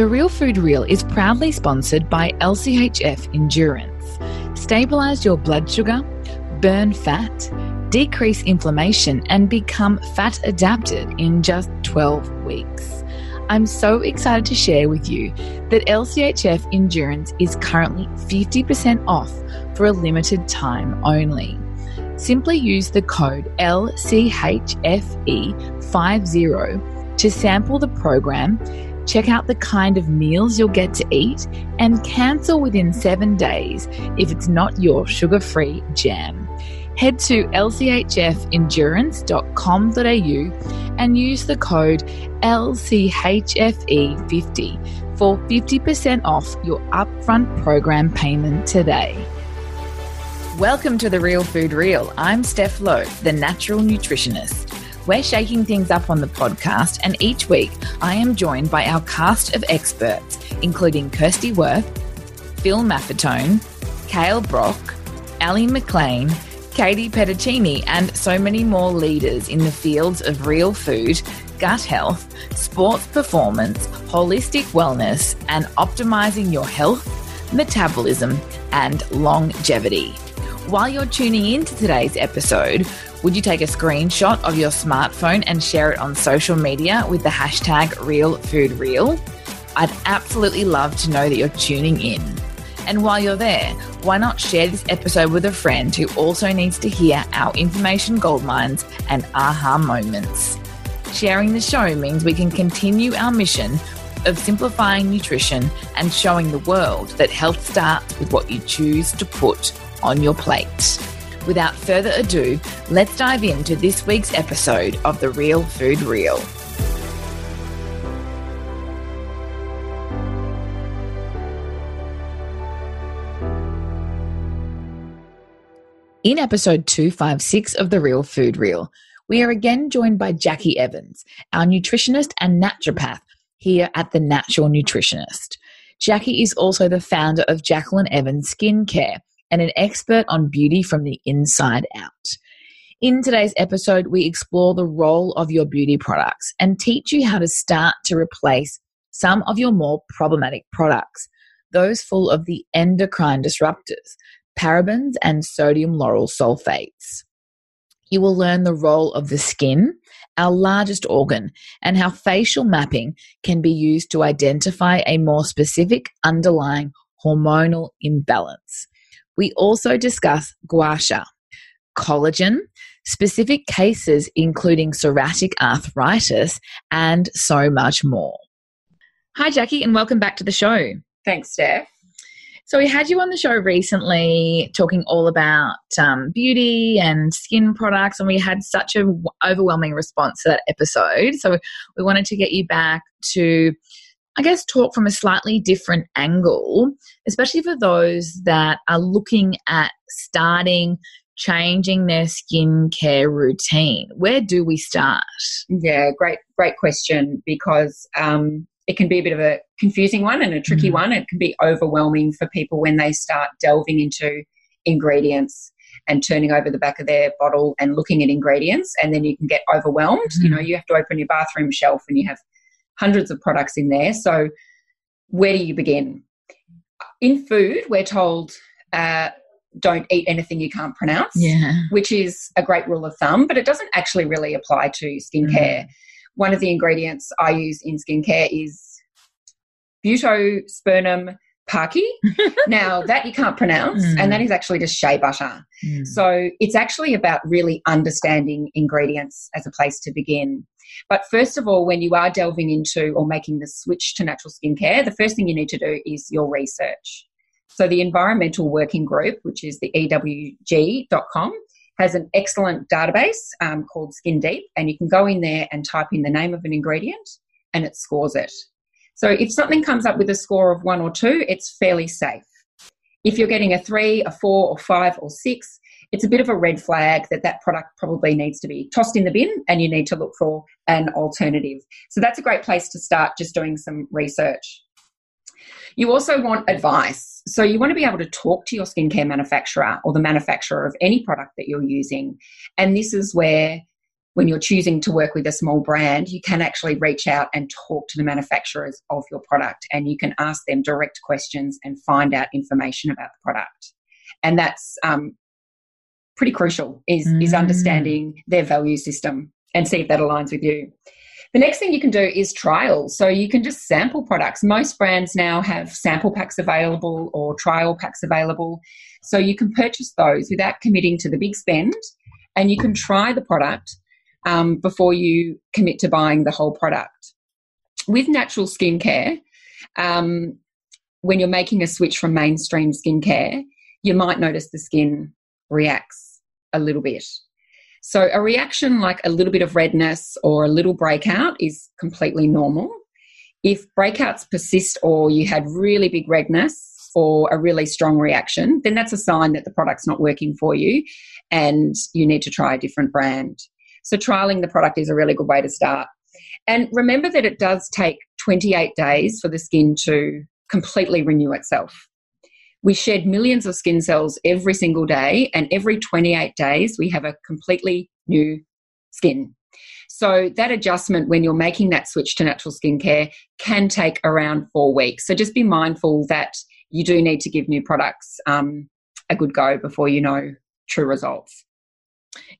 The Real Food Reel is proudly sponsored by LCHF Endurance. Stabilize your blood sugar, burn fat, decrease inflammation, and become fat adapted in just 12 weeks. I'm so excited to share with you that LCHF Endurance is currently 50% off for a limited time only. Simply use the code LCHFE50 to sample the program, check out the kind of meals you'll get to eat, and cancel within seven days if it's not your sugar free jam. Head to lchfendurance.com.au and use the code LCHFE50 for 50% off your upfront program payment today. Welcome to the Real Food Reel. I'm Steph Lowe, the natural nutritionist. We're shaking things up on the podcast, and each week I am joined by our cast of experts, including Kirsty Wirth, Phil Maffetone, Kale Brock, Ali McLean, Katie Petticini, and so many more leaders in the fields of real food, gut health, sports performance, holistic wellness, and optimizing your health, metabolism, and longevity. While you're tuning into today's episode, would you take a screenshot of your smartphone and share it on social media with the hashtag RealFoodReel? I'd absolutely love to know that you're tuning in. And while you're there, why not share this episode with a friend who also needs to hear our information goldmines and aha moments? Sharing the show means we can continue our mission of simplifying nutrition and showing the world that health starts with what you choose to put on your plate. Without further ado, let's dive into this week's episode of The Real Food Reel. In episode 256 of The Real Food Reel, we are again joined by Jacqui Evans, our nutritionist and naturopath here at The Natural Nutritionist. Jacqui is also the founder of Jacqueline Evans Skincare and an expert on beauty from the inside out. In today's episode, we explore the role of your beauty products and teach you how to start to replace some of your more problematic products, those full of the endocrine disruptors, parabens and sodium lauryl sulfates. You will learn the role of the skin, our largest organ, and how facial mapping can be used to identify a more specific underlying hormonal imbalance. We also discuss gua sha, collagen, specific cases including psoriatic arthritis, and so much more. Hi, Jacqui, and welcome back to the show. Thanks, Steph. So, we had you on the show recently talking all about um, beauty and skin products, and we had such an overwhelming response to that episode. So, we wanted to get you back to I guess, talk from a slightly different angle, especially for those that are looking at starting changing their skincare routine. Where do we start? Yeah, great, great question because um, it can be a bit of a confusing one and a tricky mm. one. It can be overwhelming for people when they start delving into ingredients and turning over the back of their bottle and looking at ingredients, and then you can get overwhelmed. Mm. You know, you have to open your bathroom shelf and you have hundreds of products in there. So, where do you begin? In food, we're told uh, don't eat anything you can't pronounce, yeah. which is a great rule of thumb, but it doesn't actually really apply to skincare. Mm. One of the ingredients I use in skincare is butyrospermum parkii. now, that you can't pronounce, mm. and that is actually just shea butter. Mm. So, it's actually about really understanding ingredients as a place to begin. But first of all, when you are delving into or making the switch to natural skincare, the first thing you need to do is your research. So the Environmental Working Group, which is the EWG.com, has an excellent database um, called Skin Deep, and you can go in there and type in the name of an ingredient and it scores it. So if something comes up with a score of one or two, it's fairly safe. If you're getting a three, a four, or five, or six, it's a bit of a red flag that that product probably needs to be tossed in the bin and you need to look for an alternative. So that's a great place to start just doing some research. You also want advice. So you want to be able to talk to your skincare manufacturer or the manufacturer of any product that you're using. And this is where when you're choosing to work with a small brand, you can actually reach out and talk to the manufacturers of your product and you can ask them direct questions and find out information about the product. And that's um, pretty crucial is, mm. is understanding their value system and see if that aligns with you. The next thing you can do is trials. So you can just sample products. Most brands now have sample packs available or trial packs available. So you can purchase those without committing to the big spend and you can try the product um, before you commit to buying the whole product. With natural skincare, um, when you're making a switch from mainstream skincare, you might notice the skin reacts a little bit. So, a reaction like a little bit of redness or a little breakout is completely normal. If breakouts persist or you had really big redness or a really strong reaction, then that's a sign that the product's not working for you and you need to try a different brand. So, trialing the product is a really good way to start. And remember that it does take 28 days for the skin to completely renew itself. We shed millions of skin cells every single day, and every 28 days, we have a completely new skin. So, that adjustment when you're making that switch to natural skincare can take around four weeks. So, just be mindful that you do need to give new products um, a good go before you know true results.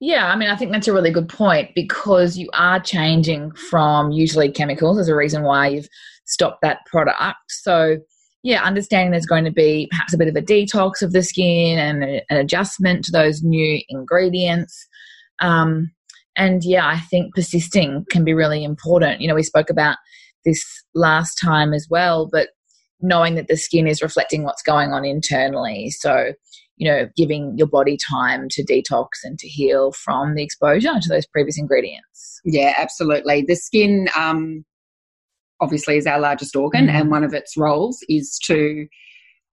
Yeah, I mean, I think that's a really good point because you are changing from usually chemicals as a reason why you've stopped that product. So, yeah, understanding there's going to be perhaps a bit of a detox of the skin and a, an adjustment to those new ingredients. Um, and yeah, I think persisting can be really important. You know, we spoke about this last time as well, but knowing that the skin is reflecting what's going on internally. So, you know, giving your body time to detox and to heal from the exposure to those previous ingredients. Yeah, absolutely. The skin, um, obviously is our largest organ, mm-hmm. and one of its roles is to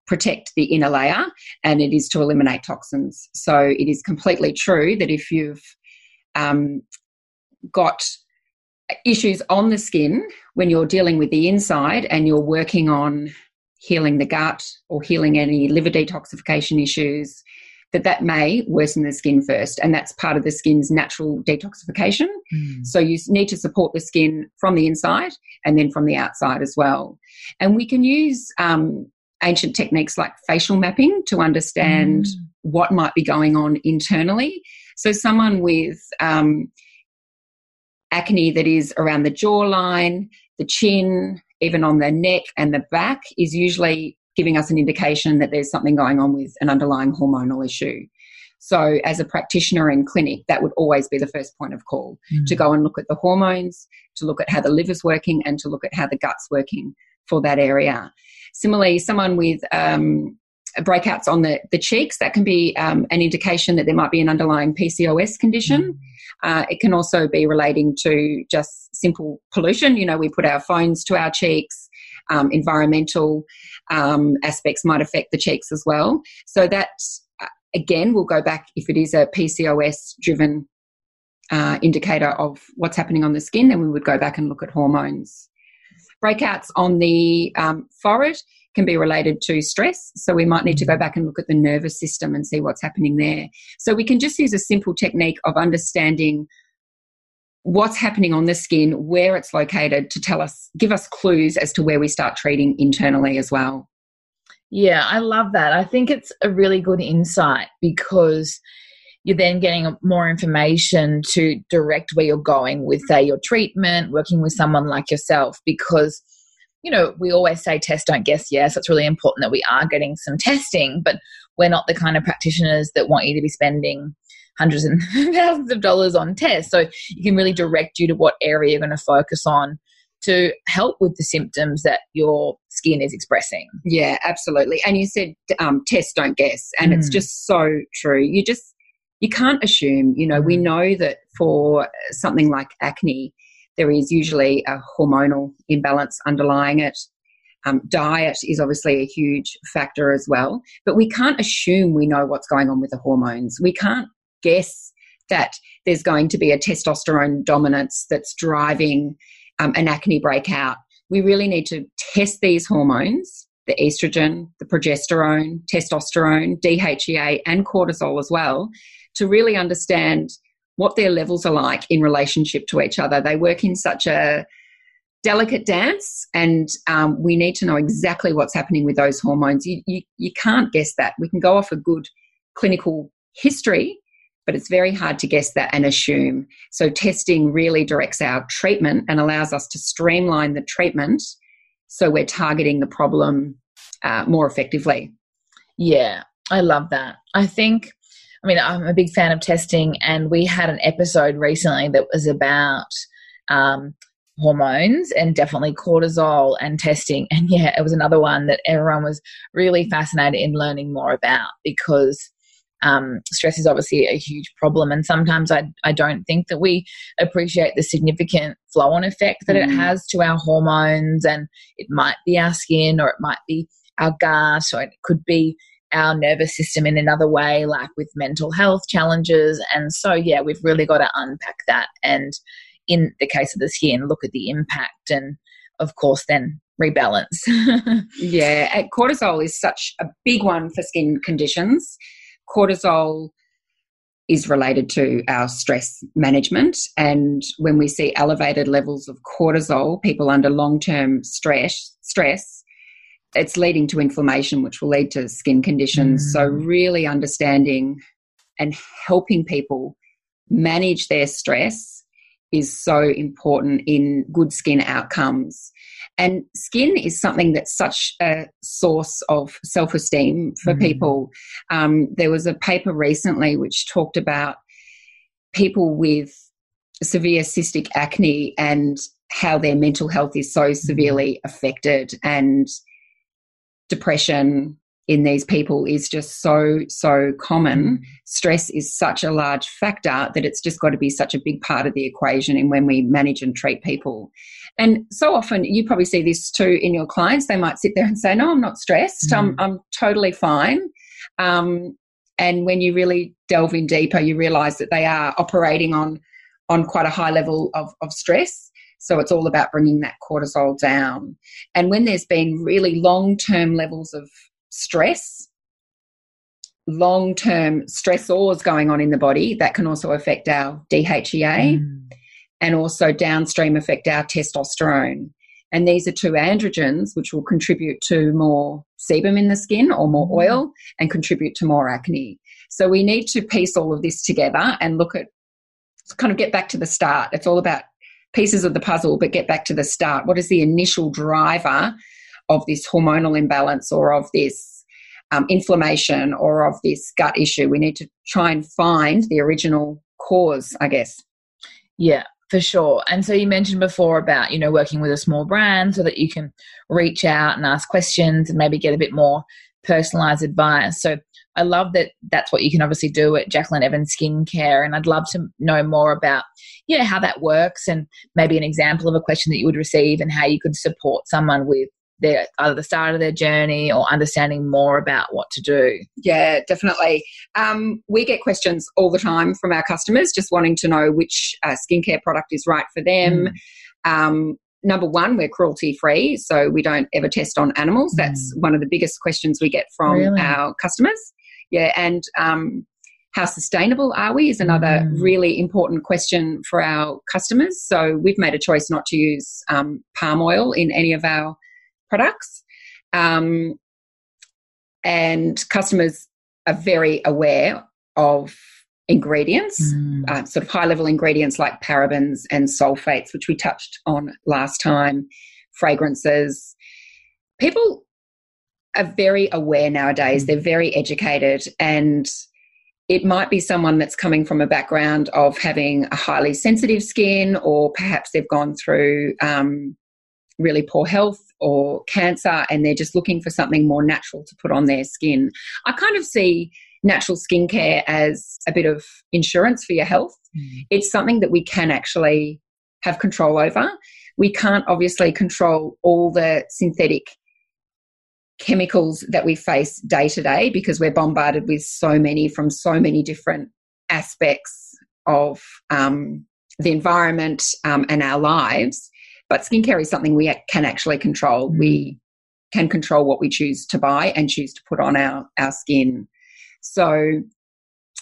protect the inner layer and it is to eliminate toxins. So it is completely true that if you've um, got issues on the skin when you're dealing with the inside and you're working on healing the gut or healing any liver detoxification issues that that may worsen the skin first and that's part of the skin's natural detoxification mm. so you need to support the skin from the inside and then from the outside as well and we can use um, ancient techniques like facial mapping to understand mm. what might be going on internally so someone with um, acne that is around the jawline the chin even on the neck and the back is usually giving us an indication that there's something going on with an underlying hormonal issue. So, as a practitioner in clinic, that would always be the first point of call mm. to go and look at the hormones, to look at how the liver's working, and to look at how the gut's working for that area. Similarly, someone with um, breakouts on the, the cheeks, that can be um, an indication that there might be an underlying PCOS condition. Mm. Uh, it can also be relating to just simple pollution. You know, we put our phones to our cheeks, um, environmental um, aspects might affect the cheeks as well. So that uh, again, we'll go back if it is a PCOS driven uh, indicator of what's happening on the skin, then we would go back and look at hormones. Breakouts on the um, forehead can be related to stress. So we might need to go back and look at the nervous system and see what's happening there. So we can just use a simple technique of understanding what's happening on the skin, where it's located to tell us, give us clues as to where we start treating internally as well. Yeah, I love that. I think it's a really good insight because you're then getting more information to direct where you're going with, say, your treatment, working with someone like yourself, because, you know, we always say test, don't guess. Yes, it's really important that we are getting some testing, but we're not the kind of practitioners that want you to be spending hundreds and thousands of dollars on tests. So you can really direct you to what area you're going to focus on to help with the symptoms that your skin is expressing. Yeah, absolutely. And you said um, test, don't guess. And mm. it's just so true. You just, you can't assume, you know, we mm. know that for something like acne, there is usually a hormonal imbalance underlying it. Um, diet is obviously a huge factor as well, but we can't assume we know what's going on with the hormones. We can't guess that there's going to be a testosterone dominance that's driving um, an acne breakout. We really need to test these hormones the estrogen, the progesterone, testosterone, DHEA, and cortisol as well to really understand what their levels are like in relationship to each other. They work in such a delicate dance, and um, we need to know exactly what's happening with those hormones. You, you, you can't guess that. We can go off a good clinical history, but it's very hard to guess that and assume. So, testing really directs our treatment and allows us to streamline the treatment so we're targeting the problem uh, more effectively. Yeah, I love that. I think I mean, I'm a big fan of testing, and we had an episode recently that was about um, hormones and definitely cortisol and testing. And yeah, it was another one that everyone was really fascinated in learning more about because um, stress is obviously a huge problem. And sometimes I, I don't think that we appreciate the significant flow on effect that mm. it has to our hormones. And it might be our skin or it might be our gut or it could be our nervous system in another way, like with mental health challenges. And so, yeah, we've really got to unpack that. And in the case of the skin, look at the impact and, of course, then rebalance. yeah, cortisol is such a big one for skin conditions. Cortisol is related to our stress management. And when we see elevated levels of cortisol, people under long term stress, stress, it's leading to inflammation, which will lead to skin conditions. Mm. So, really understanding and helping people manage their stress is so important in good skin outcomes. And skin is something that's such a source of self esteem for mm. people. Um, there was a paper recently which talked about people with severe cystic acne and how their mental health is so mm. severely affected and depression in these people is just so so common mm. stress is such a large factor that it's just got to be such a big part of the equation in when we manage and treat people and so often you probably see this too in your clients they might sit there and say no i'm not stressed mm. I'm, I'm totally fine um, and when you really delve in deeper you realize that they are operating on on quite a high level of, of stress so it's all about bringing that cortisol down. And when there's been really long term levels of stress, long term stressors going on in the body, that can also affect our DHEA mm. and also downstream affect our testosterone. And these are two androgens which will contribute to more sebum in the skin or more mm. oil and contribute to more acne. So we need to piece all of this together and look at kind of get back to the start. It's all about pieces of the puzzle, but get back to the start. What is the initial driver of this hormonal imbalance or of this um, inflammation or of this gut issue? We need to try and find the original cause, I guess. Yeah, for sure. And so you mentioned before about, you know, working with a small brand so that you can reach out and ask questions and maybe get a bit more personalized advice. So I love that that's what you can obviously do at Jacqueline Evans Skincare. And I'd love to know more about, you know, how that works and maybe an example of a question that you would receive and how you could support someone with their either the start of their journey or understanding more about what to do. Yeah, definitely. Um, we get questions all the time from our customers just wanting to know which uh, skincare product is right for them. Mm. Um, number one, we're cruelty free, so we don't ever test on animals. That's mm. one of the biggest questions we get from really? our customers yeah, and um, how sustainable are we is another mm. really important question for our customers. So we've made a choice not to use um, palm oil in any of our products. Um, and customers are very aware of ingredients, mm. uh, sort of high level ingredients like parabens and sulfates, which we touched on last time, fragrances. People are very aware nowadays. Mm. They're very educated and it might be someone that's coming from a background of having a highly sensitive skin, or perhaps they've gone through um, really poor health or cancer and they're just looking for something more natural to put on their skin. I kind of see natural skincare as a bit of insurance for your health. Mm. It's something that we can actually have control over. We can't obviously control all the synthetic chemicals that we face day to day because we're bombarded with so many from so many different aspects of um, the environment um, and our lives. But skincare is something we can actually control. Mm. We can control what we choose to buy and choose to put on our, our skin. So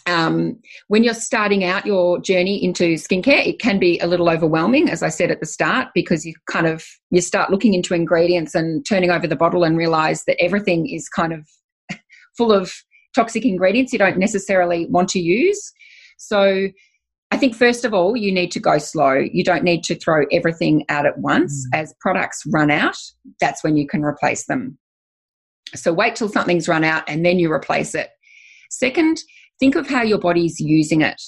um, when you're starting out your journey into skincare, it can be a little overwhelming, as I said at the start, because you kind of you start looking into ingredients and turning over the bottle and realize that everything is kind of full of toxic ingredients you don't necessarily want to use. So I think first of all, you need to go slow. You don't need to throw everything out at once. Mm. As products run out, that's when you can replace them. So wait till something's run out and then you replace it. Second, think of how your body's using it.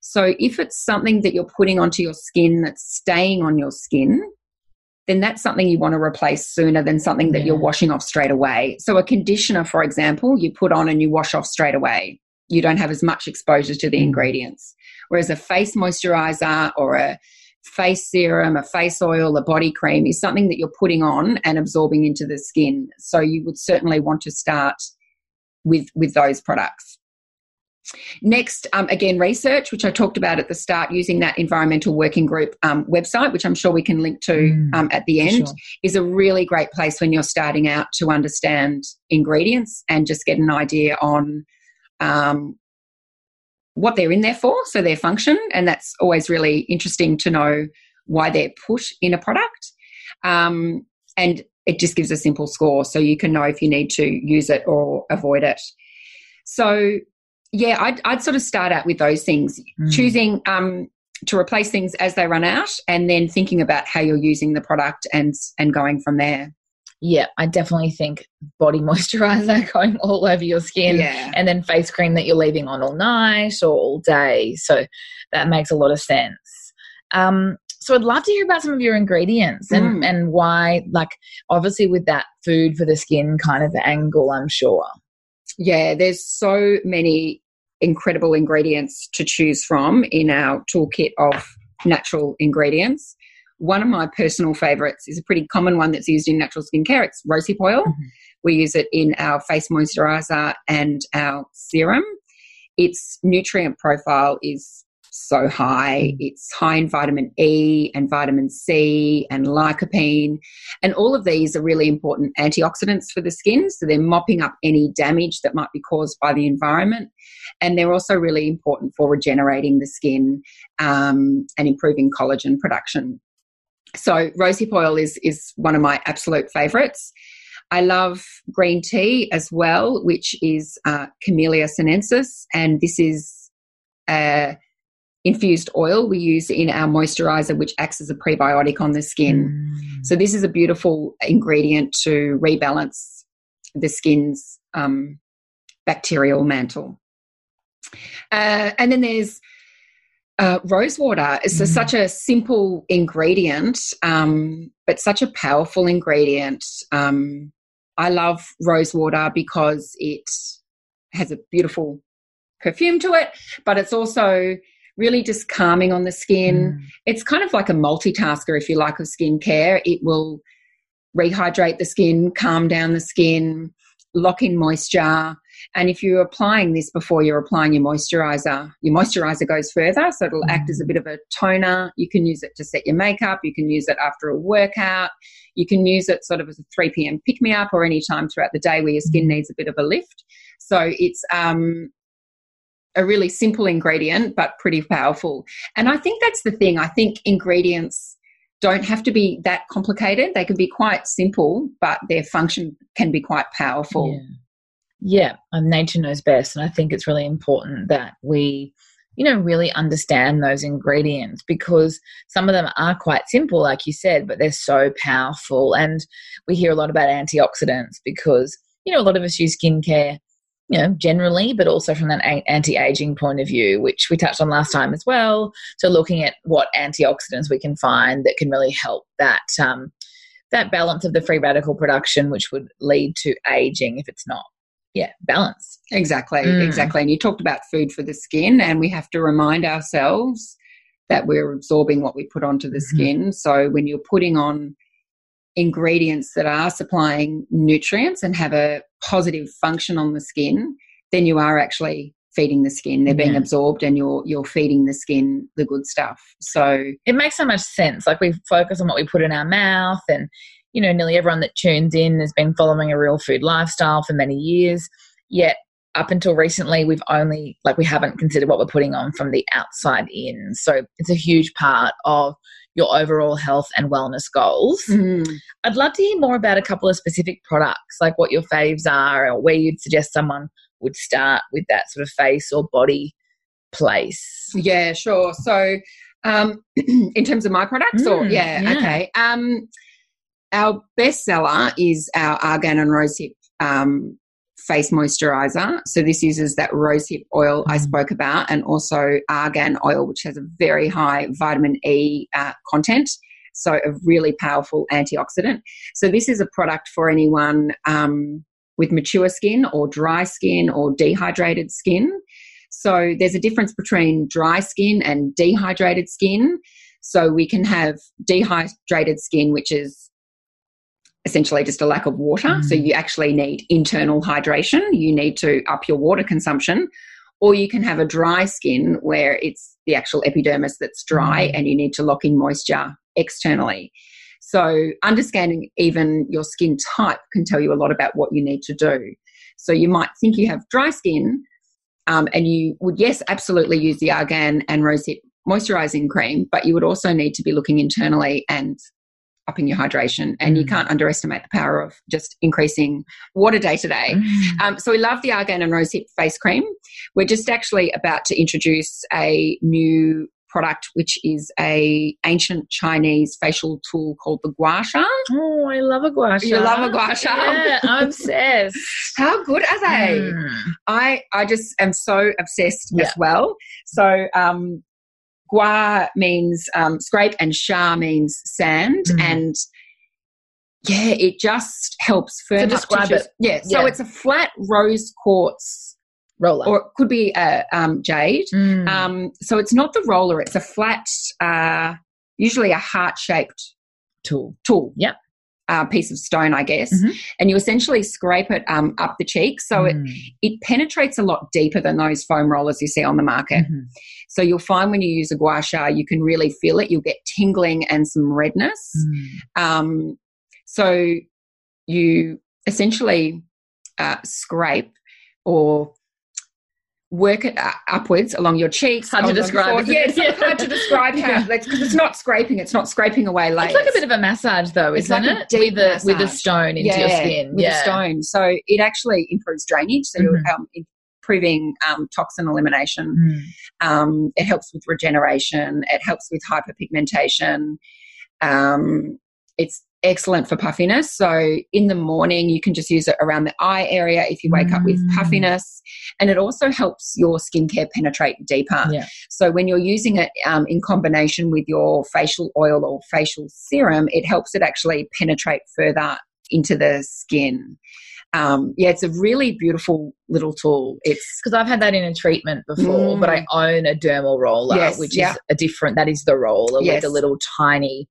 So if it's something that you're putting onto your skin that's staying on your skin, then that's something you want to replace sooner than something that yeah. you're washing off straight away. So a conditioner, for example, you put on and you wash off straight away. You don't have as much exposure to the mm. ingredients. Whereas a face moisturizer or a face serum, a face oil, a body cream is something that you're putting on and absorbing into the skin. So you would certainly want to start with with those products. Next, um, again, research, which I talked about at the start, using that environmental working group um, website, which I'm sure we can link to mm, um, at the end, sure. is a really great place when you're starting out to understand ingredients and just get an idea on um, what they're in there for, so their function. And that's always really interesting to know why they're put in a product. Um, and it just gives a simple score so you can know if you need to use it or avoid it. So, yeah, I'd, I'd sort of start out with those things, mm. choosing um, to replace things as they run out, and then thinking about how you're using the product and and going from there yeah, I definitely think body moisturizer going all over your skin yeah. and then face cream that you're leaving on all night or all day. So that makes a lot of sense. Um, so I'd love to hear about some of your ingredients and, mm. and why, like, obviously with that food for the skin kind of angle, I'm sure. Yeah, there's so many incredible ingredients to choose from in our toolkit of natural ingredients. One of my personal favorites is a pretty common one that's used in natural skincare. It's rosehip oil. Mm-hmm. We use it in our face moisturizer and our serum. Its nutrient profile is so high. Mm. It's high in vitamin E and vitamin C and lycopene. And all of these are really important antioxidants for the skin. So they're mopping up any damage that might be caused by the environment. And they're also really important for regenerating the skin um, and improving collagen production. So rosehip oil is is one of my absolute favorites. I love green tea as well, which is uh, Camellia sinensis, and this is a infused oil we use in our moisturizer, which acts as a prebiotic on the skin. Mm. So this is a beautiful ingredient to rebalance the skin's um, bacterial mantle. Uh, and then there's uh, rose water is mm. such a simple ingredient, um, but such a powerful ingredient. Um, I love rose water because it has a beautiful perfume to it, but it's also really just calming on the skin. Mm. It's kind of like a multitasker, if you like, of skincare. It will rehydrate the skin, calm down the skin, lock in moisture. And if you're applying this before you're applying your moisturizer, your moisturizer goes further. So it'll act as a bit of a toner. You can use it to set your makeup. You can use it after a workout. You can use it sort of as a 3 p.m. pick me up or any time throughout the day where your skin needs a bit of a lift. So it's, um, a really simple ingredient, but pretty powerful. And I think that's the thing. I think ingredients don't have to be that complicated. They can be quite simple, but their function can be quite powerful. Yeah yeah, nature knows best. And I think it's really important that we, you know, really understand those ingredients because some of them are quite simple, like you said, but they're so powerful. And we hear a lot about antioxidants because, you know, a lot of us use skincare, you know, generally, but also from an anti aging point of view, which we touched on last time as well. So looking at what antioxidants we can find that can really help that. Um, that balance of the free radical production, which would lead to aging if it's not yeah, balance. Exactly, mm. exactly. And you talked about food for the skin, and we have to remind ourselves that we're absorbing what we put onto the mm-hmm. skin. So when you're putting on ingredients that are supplying nutrients and have a positive function on the skin, then you are actually feeding the skin. They're being yeah. absorbed and you're you're feeding the skin the good stuff. So it makes so much sense. Like we focus on what we put in our mouth and you know, nearly everyone that tunes in has been following a real food lifestyle for many years. Yet up until recently, we've only, like, we haven't considered what we're putting on from the outside in. So it's a huge part of your overall health and wellness goals. Mm. I'd love to hear more about a couple of specific products, like what your faves are, or where you'd suggest someone would start with that sort of face or body place. Yeah, sure. So, um, in terms of my products, mm, or yeah, yeah, okay. Um, our best seller is our argan and rosehip um, face moisturizer. So this uses that rosehip oil I spoke about and also argan oil, which has a very high vitamin E uh, content. So a really powerful antioxidant. So this is a product for anyone um, with mature skin or dry skin or dehydrated skin. So there's a difference between dry skin and dehydrated skin. So we can have dehydrated skin, which is essentially just a lack of water. Mm. So you actually need internal hydration. You need to up your water consumption. Or you can have a dry skin where it's the actual epidermis that's dry mm. and you need to lock in moisture externally. So understanding even your skin type can tell you a lot about what you need to do. So you might think you have dry skin um, and you would, yes, absolutely use the argan and rosehip moisturizing cream, but you would also need to be looking internally and upping your hydration. And mm. you can't underestimate the power of just increasing water day to day. Mm. Um, so we love the Argan and Rosehip face cream. We're just actually about to introduce a new product which is a ancient Chinese facial tool called the gua sha. Oh, I love a gua sha. You love a gua sha? Yeah, I'm obsessed. How good are they? Mm. I I just am so obsessed yeah. as well. So um gua means um, scrape and sha means sand. Mm. and yeah it just helps firm to describe it. Yeah so yeah. it's a flat rose quartz roller. Or it could be a um, jade. Mm. um, so it's not the roller it's a flat uh, usually a heart shaped tool. tool. Yep uh, piece of stone, I guess, mm-hmm. and you essentially scrape it um, up the cheek. So mm. it, it penetrates a lot deeper than those foam rollers you see on the market. Mm-hmm. So you'll find when you use a gua sha, you can really feel it. You'll get tingling and some redness. Mm. Um, so you essentially uh, scrape or work it upwards along your cheeks. Hard to describe. Yeah, it's yeah. hard to describe how because it's not scraping. It's not scraping away layers. It's like a bit of a massage, though, it's isn't like it? with a with a stone into yeah, your skin. With yeah. a stone, so it actually improves drainage. So mm-hmm. you're um, improving um, toxin elimination. Mm. Um, it helps with regeneration. It helps with hyperpigmentation. Um, it's excellent for puffiness. So in the morning, you can just use it around the eye area if you wake mm. up with mm. puffiness. And it also helps your skincare penetrate deeper. Yeah. So when you're using it um, in combination with your facial oil or facial serum, it helps it actually penetrate further into the skin. Um, yeah, it's a really beautiful little tool. It's because I've had that in a treatment before, mm. but I mm. own a dermal roller, yes, which yeah. is a different. That is the roller yes. with a little tiny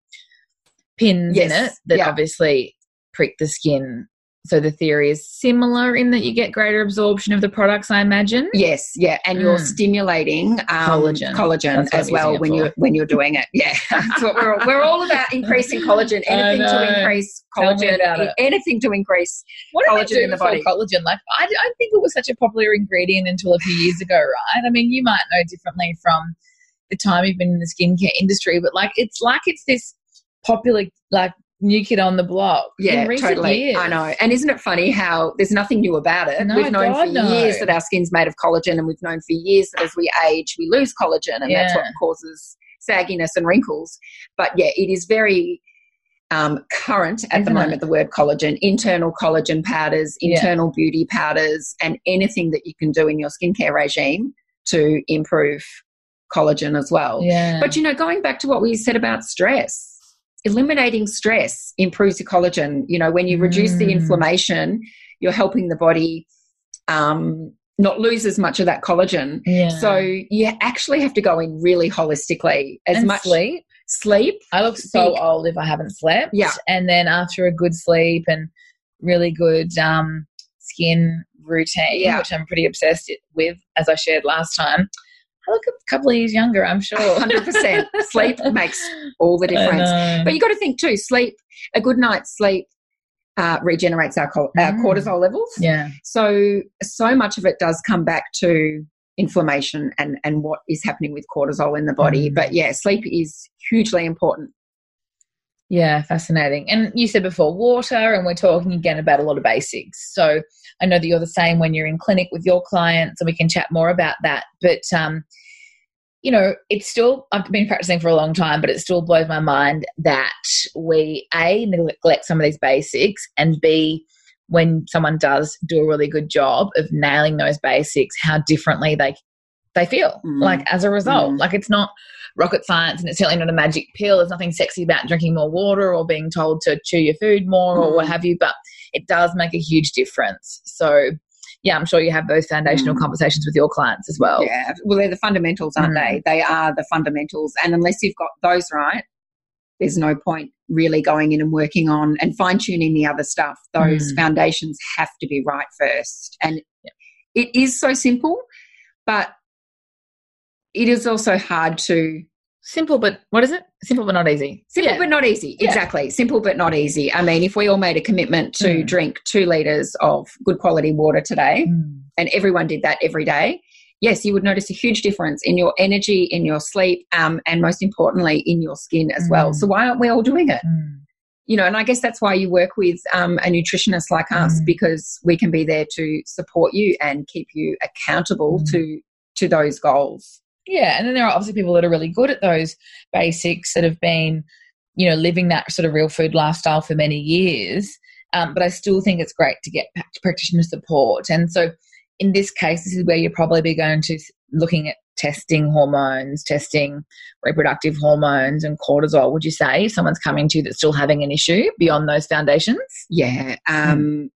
pins yes. in it that yeah. obviously prick the skin. So the theory is similar in that you get greater absorption of the products, I imagine. Yes, yeah, and you're mm. stimulating um, collagen, collagen as well when you're when you're doing it. Yeah, that's what we're we're all about increasing collagen. Anything to increase collagen, anything to increase what collagen in the body. Collagen, like I don't think it was such a popular ingredient until a few years ago, right? I mean, you might know differently from the time you've been in the skincare industry, but like it's like it's this popular like new kid on the block. Yeah, totally. Years. I know. And isn't it funny how there's nothing new about it? No, we've known God, for no. years that our skin's made of collagen, and we've known for years that as we age, we lose collagen, and yeah. that's what causes sagginess and wrinkles. But yeah, it is very um, current at Isn't the moment, it? the word collagen, internal collagen powders, internal yeah. beauty powders, and anything that you can do in your skincare regime to improve collagen as well. Yeah. But you know, going back to what we said about stress, eliminating stress improves your collagen. You know, when you reduce mm. the inflammation, you're helping the body um, not lose as much of that collagen. Yeah. So you actually have to go in really holistically. As and much sleep. Sleep. I look so old if I haven't slept. Yeah. And then after a good sleep and really good um, skin routine, Yeah. which I'm pretty obsessed with, as I shared last time. I look a couple of years younger, I'm sure. 100%. sleep makes all the difference. But you got to think too sleep, a good night's sleep uh, regenerates our, co- our mm. cortisol levels. Yeah. So so much of it does come back to inflammation and and what is happening with cortisol in the body. Mm. But yeah, sleep is hugely important. Yeah, fascinating. And you said before water, and we're talking again about a lot of basics. So I know that you're the same when you're in clinic with your clients, and we can chat more about that. But um, you know, it's still, I've been practicing for a long time, but it still blows my mind that we, A, neglect some of these basics, and B, when someone does do a really good job of nailing those basics, how differently they they feel mm. like as a result. Mm. Like it's not rocket science and it's certainly not a magic pill. There's nothing sexy about drinking more water or being told to chew your food more mm. or what mm. have you, but it does make a huge difference. So yeah, I'm sure you have those foundational mm. conversations with your clients as well. Yeah, well, they're the fundamentals, aren't mm. they? They are the fundamentals. And unless you've got those right, there's no point really going in and working on and fine tuning the other stuff. Those mm. foundations have to be right first. And yeah. it is so simple, but it is also hard to Simple, but what is it? Simple, but not easy. Simple, yeah. but not easy. Yeah. Exactly. Simple, but not easy. I mean, if we all made a commitment to mm. drink two litres of good quality water today, mm. and everyone did that every day, yes, you would notice a huge difference in your energy, in your sleep, um, and most importantly, in your skin as mm. well. So, why aren't we all doing it? Mm. You know, and I guess that's why you work with um, a nutritionist like us mm. because we can be there to support you and keep you accountable mm. to to those goals. Yeah, and then there are obviously people that are really good at those basics that have been, you know, living that sort of real food lifestyle for many years. Um, but I still think it's great to get practitioner support. And so, in this case, this is where you're probably be going to looking at testing hormones, testing reproductive hormones and cortisol. Would you say if someone's coming to you that's still having an issue beyond those foundations? Yeah. Um, mm.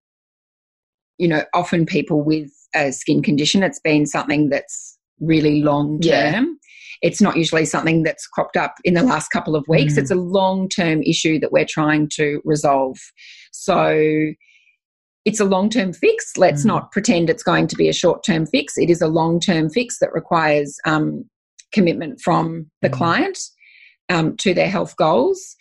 You know, often people with a skin condition, it's been something that's really long term. Yeah. It's not usually something that's cropped up in the last couple of weeks. Mm. It's a long term issue that we're trying to resolve. So it's a long term fix. Let's mm. not pretend it's going to be a short term fix. It is a long term fix that requires um, commitment from the mm. client um, to their health goals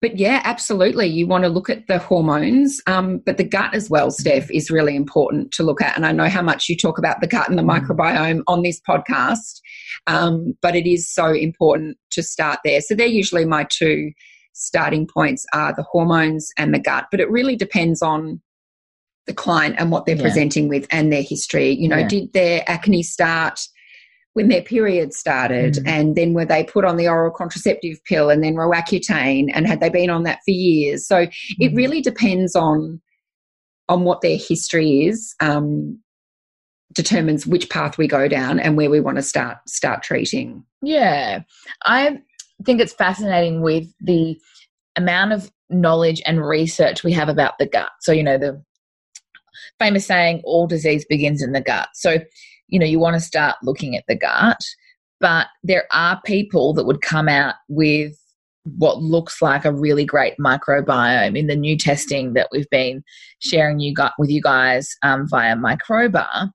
but yeah, absolutely. You want to look at the hormones, um, but the gut as well, Steph, is really important to look at. And I know how much you talk about the gut and the mm. microbiome on this podcast, um, but it is so important to start there. So they're usually my two starting points are the hormones and the gut, but it really depends on the client and what they're yeah. presenting with and their history. You know, yeah. did their acne start? When their period started mm. and then were they put on the oral contraceptive pill and then Roaccutane and had they been on that for years? So mm. it really depends on on what their history is um, determines which path we go down and where we want to start start treating. Yeah. I think it's fascinating with the amount of knowledge and research we have about the gut. So you know the famous saying all disease begins in the gut. So you know, you want to start looking at the gut. But there are people that would come out with what looks like a really great microbiome in the new testing that we've been sharing you got with you guys um, via Microba.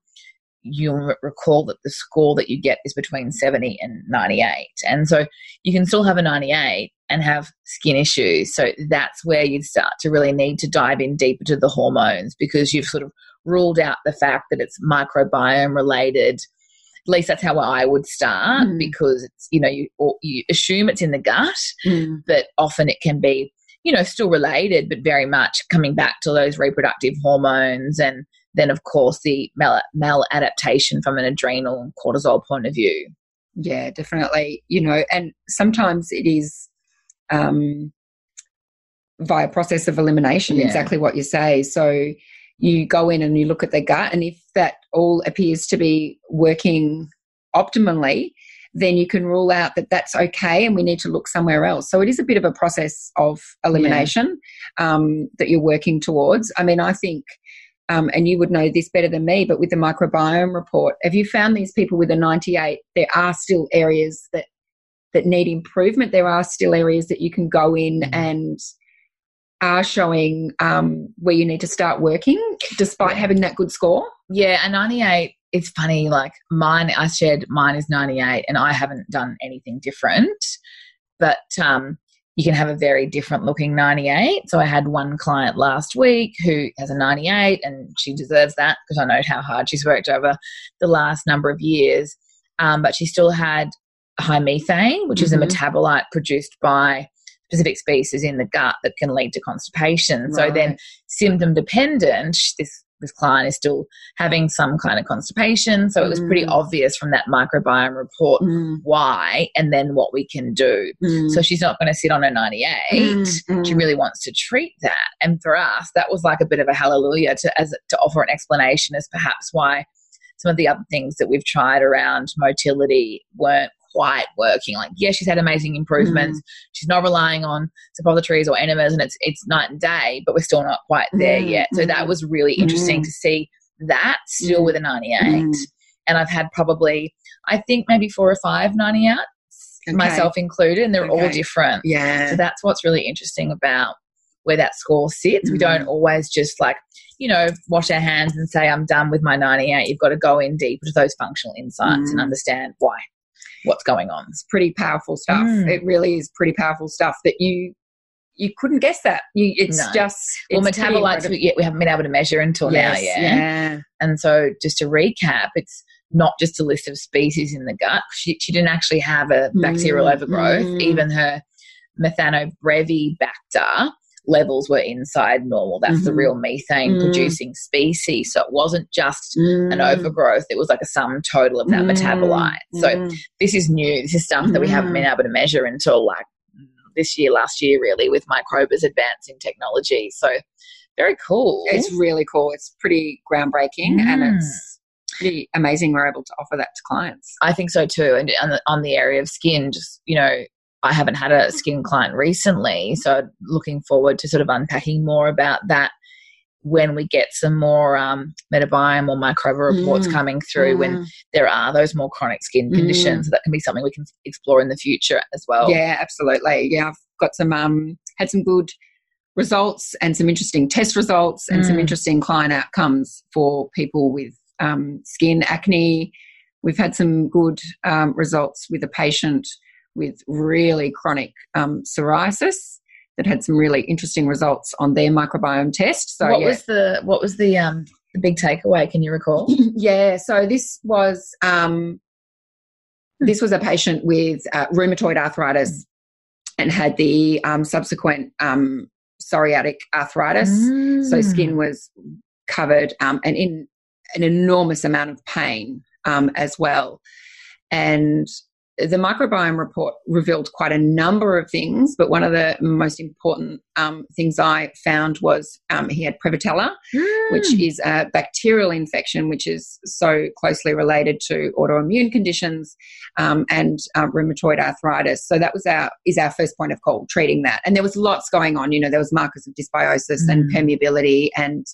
You'll recall that the score that you get is between 70 and 98. And so you can still have a 98 and have skin issues. So that's where you'd start to really need to dive in deeper to the hormones because you've sort of ruled out the fact that it's microbiome related. At least that's how I would start mm. because it's you know you you assume it's in the gut, mm. but often it can be you know still related, but very much coming back to those reproductive hormones and then of course the mal- maladaptation from an adrenal and cortisol point of view. Yeah, definitely. You know, and sometimes it is um, via process of elimination. Yeah. Exactly what you say. So you go in and you look at the gut, and if that all appears to be working optimally, then you can rule out that that's okay and we need to look somewhere else. So it is a bit of a process of elimination yeah. um, that you're working towards. I mean, I think, um, and you would know this better than me, but with the microbiome report, have you found these people with a 98? There are still areas that that need improvement. There are still areas that you can go in mm. and are showing um, where you need to start working despite having that good score? Yeah, a 98, it's funny, like mine, I shared mine is 98 and I haven't done anything different. But um, you can have a very different looking 98. So I had one client last week who has a 98 and she deserves that because I know how hard she's worked over the last number of years. Um, but she still had high methane, which mm-hmm. is a mm-hmm. metabolite produced by specific species in the gut that can lead to constipation. Right. So then symptom dependent, this this client is still having some kind of constipation. So it was pretty mm. obvious from that microbiome report mm. why and then what we can do. Mm. So she's not going to sit on a 98. Mm, mm. She really wants to treat that. And for us, that was like a bit of a hallelujah to as to offer an explanation as perhaps why some of the other things that we've tried around motility weren't quite working. Like, yeah, she's had amazing improvements. Mm. She's not relying on suppositories or enemas, and it's it's night and day, but we're still not quite there mm. yet. So that was really interesting mm. to see that still mm. with a 98. Mm. And I've had probably, I think maybe four or five 98s, okay. myself included, and they're okay. all different. Yeah. So that's what's really interesting about where that score sits. We don't always just like, you know, wash our hands and say, I'm done with my 98. You've got to go in deep to those functional insights and understand why what's going on. It's pretty powerful stuff. Mm. It really is pretty powerful stuff that you you couldn't guess that. You, it's no. just it's well metabolites we, we haven't been able to measure until yes, now. Yeah. yeah. And so just to recap, it's not just a list of species in the gut. She, she didn't actually have a bacterial mm. overgrowth. Mm. Even her Methanobrevibacter levels were inside normal. That's mm-hmm. the real methane mm. producing species. So it wasn't just mm. an overgrowth, it was like a sum total of that mm. metabolite. So mm. this is new. This is stuff that we haven't been mm. able to measure until like this year, last year, really, with Microba's advancing technology. So very cool. It's really cool. It's pretty groundbreaking and mm. it's pretty amazing we're able to offer that to clients. I think so too. And on the, on the area of skin, just, you know, I haven't had a skin client recently, so looking forward to sort of unpacking more about that when we get some more um, metabiome or microbial reports mm. coming through mm. when there are those more chronic skin conditions. Mm. that can be something we can explore in the future as well. Yeah, absolutely. Yeah, I've got some um, had some good results and some interesting test results and some mm. interesting client outcomes for people with um, skin acne. We've had some good um, results with a patient with really chronic um, psoriasis that had some really interesting results on their microbiome test. So what yeah. was the what was the um, the big takeaway? Can you recall? yeah, so this was um, this was a patient with uh, rheumatoid arthritis and had the um, subsequent um, psoriatic arthritis. Mm. So skin was covered um, and in an enormous amount of pain um, as well. And the microbiome report revealed quite a number of things, but one of the most important um, things I found was um, he had Prevotella, mm. which is a bacterial infection, which is so closely related to autoimmune conditions um, and uh, rheumatoid arthritis. So that was our is our first point of call, treating that. And there was lots going on. You know, there was markers of dysbiosis mm. and permeability and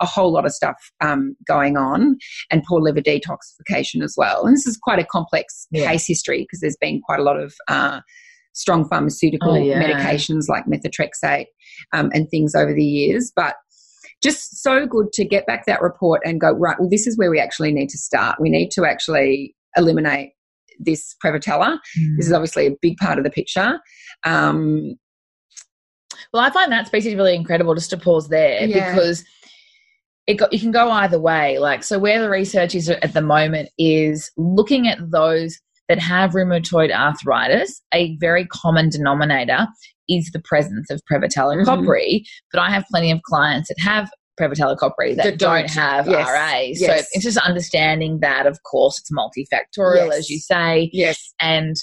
a whole lot of stuff um, going on, and poor liver detoxification as well. And this is quite a complex yeah. case history because there's been quite a lot of uh, strong pharmaceutical oh, yeah. medications like methotrexate um, and things over the years. But just so good to get back that report and go, right, well, this is where we actually need to start. We need to actually eliminate this Prevotella. Mm. This is obviously a big part of the picture. Um, well, I find that species really incredible just to pause there yeah. because it got, you can go either way. Like, so where the research is at the moment is looking at those that have rheumatoid arthritis, a very common denominator is the presence of Prevotella mm-hmm. copri. But I have plenty of clients that have Prevotella copri that, that don't, don't, have yes. Yes. So it's just understanding that, of course, it's multifactorial, yes. as you say. Yes. And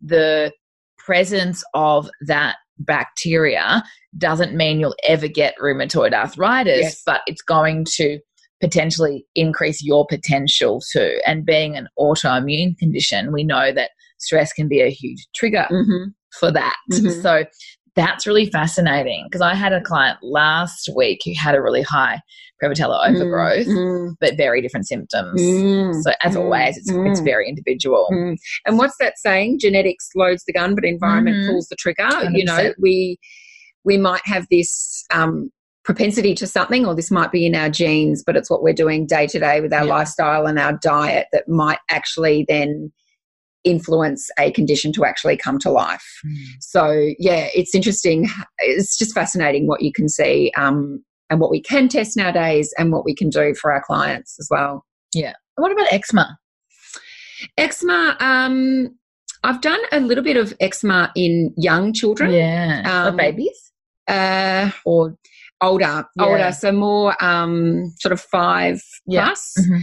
the presence of that bacteria doesn't mean you'll ever get rheumatoid arthritis, but it's going to potentially increase your potential too. And being an autoimmune condition, we know that stress can be a huge trigger mm-hmm. for that. Mm-hmm. So that's really fascinating because I had a client last week who had a really high Prevotella mm, overgrowth, mm but very different symptoms. Mm so as mm, always, it's, it's mm. very individual. And what's that saying? Genetics loads the gun, but environment mm-hmm. pulls the trigger. 100%. You know, we we might have this um, propensity to something, or this might be in our genes, but it's what we're doing day to day with our yeah. lifestyle and our diet that might actually then influence a condition to actually come to life. Mm. So, yeah, it's interesting. It's just fascinating what you can see um, and what we can test nowadays and what we can do for our clients as well. Yeah. What about eczema? Eczema, um, I've done a little bit of eczema in young children. Yeah. Um, or babies? Uh, or older, yeah. older, so more um, sort of five yeah. plus. Mm-hmm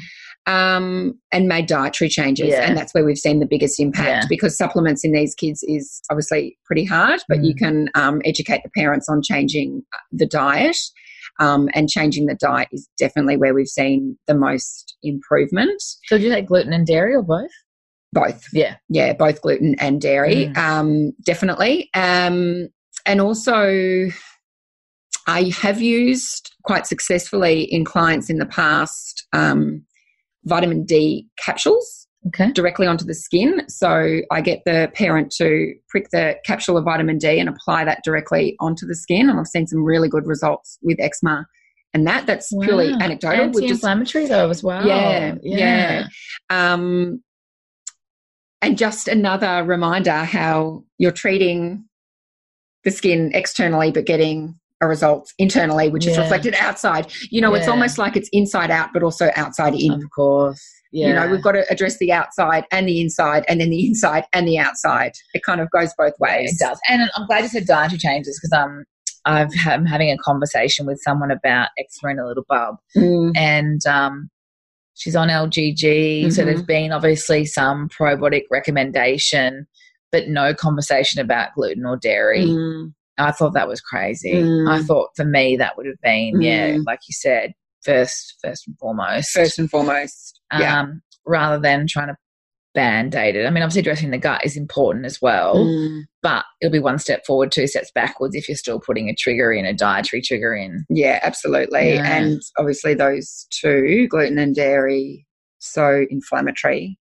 um, and made dietary changes. Yeah. And that's where we've seen the biggest impact because supplements in these kids is obviously pretty hard, but mm. you can um, educate the parents on changing uh, the diet. Um, and changing the diet is definitely where we've seen the most improvement. So, do you take gluten and dairy or both? Both. Yeah. Yeah, both gluten and dairy. Mm. Um, definitely. Um, and also, I have used quite successfully in clients in the past um, vitamin D capsules okay. directly onto the skin. So I get the parent to prick the capsule of vitamin D and apply that directly onto the skin. And I've seen some really good results with eczema. And that that's wow. purely anecdotal. Anti-inflammatory just, though as well. Yeah, yeah. yeah. Um, and just another reminder how you're treating the skin externally, but getting a result internally, which yeah. is reflected outside. You know, yeah. it's almost like it's inside out, but also outside in. Of course. Yeah. You know, we've got to address the outside and the inside, and then the inside and the outside. It kind of goes both ways. It does. And I'm glad you said dietary changes because um, I've I'm having a conversation with someone about eczema in a little bub, mm. and um, she's on LGG. Mm-hmm. So there's been obviously some probiotic recommendation, but no conversation about gluten or dairy. Mm. I thought that was crazy. Mm. I thought for me that would have been, mm. yeah, like you said, first first and foremost. First and foremost. Yeah. Um, rather than trying to band-aid it. I mean, obviously addressing the gut is important as well, mm. but it'll be one step forward, two steps backwards if you're still putting a trigger in, a dietary trigger in. Yeah, absolutely. Yeah. And obviously those two, gluten and dairy, so inflammatory.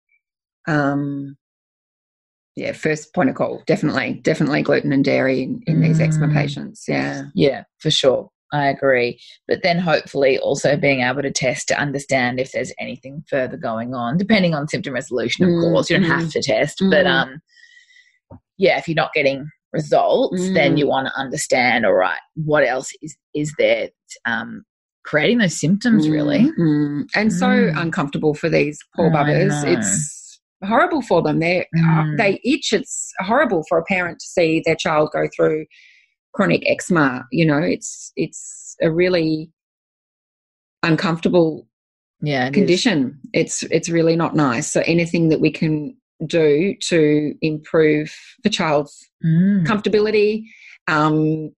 Um, yeah, first point of call. Definitely, definitely gluten and dairy in, in mm. these eczema mm. patients. Yeah. Yeah, for sure. I agree. But then hopefully also being able to test to understand if there's anything further going on, depending on symptom resolution, of mm. course. You don't have mm. to test, mm. but um yeah, if you're not getting results, then you mm. want to understand, all right, what else is is there um creating those symptoms really. And so uncomfortable for these poor bubbers. It's horrible for them. They uh, mm. they itch. It's horrible for a parent to see their child go through chronic eczema. You know, it's it's a really uncomfortable yeah, it condition. Is. It's it's really not nice. So anything that we can do to improve the child's mm. comfortability um,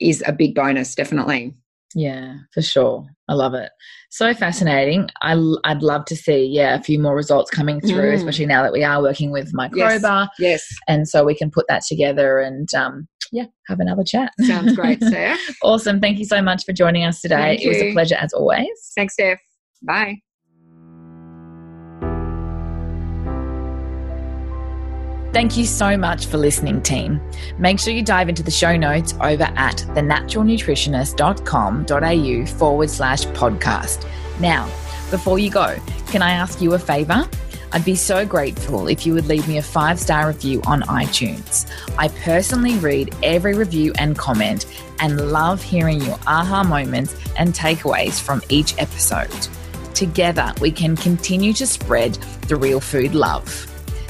is a big bonus, definitely. Yeah, for sure. I love it. So fascinating. I, would love to see, yeah, a few more results coming through, mm. especially now that we are working with Microba. Yes. yes. And so we can put that together and, um, yeah, have another chat. Sounds great, Sarah. awesome. Thank you so much for joining us today. It was a pleasure as always. Thanks, Steph. Bye. Thank you so much for listening, team. Make sure you dive into the show notes over at thenaturalnutritionist.com.au forward slash podcast. Now, before you go, can I ask you a favor? I'd be so grateful if you would leave me a five star review on iTunes. I personally read every review and comment and love hearing your aha moments and takeaways from each episode. Together, we can continue to spread the real food love.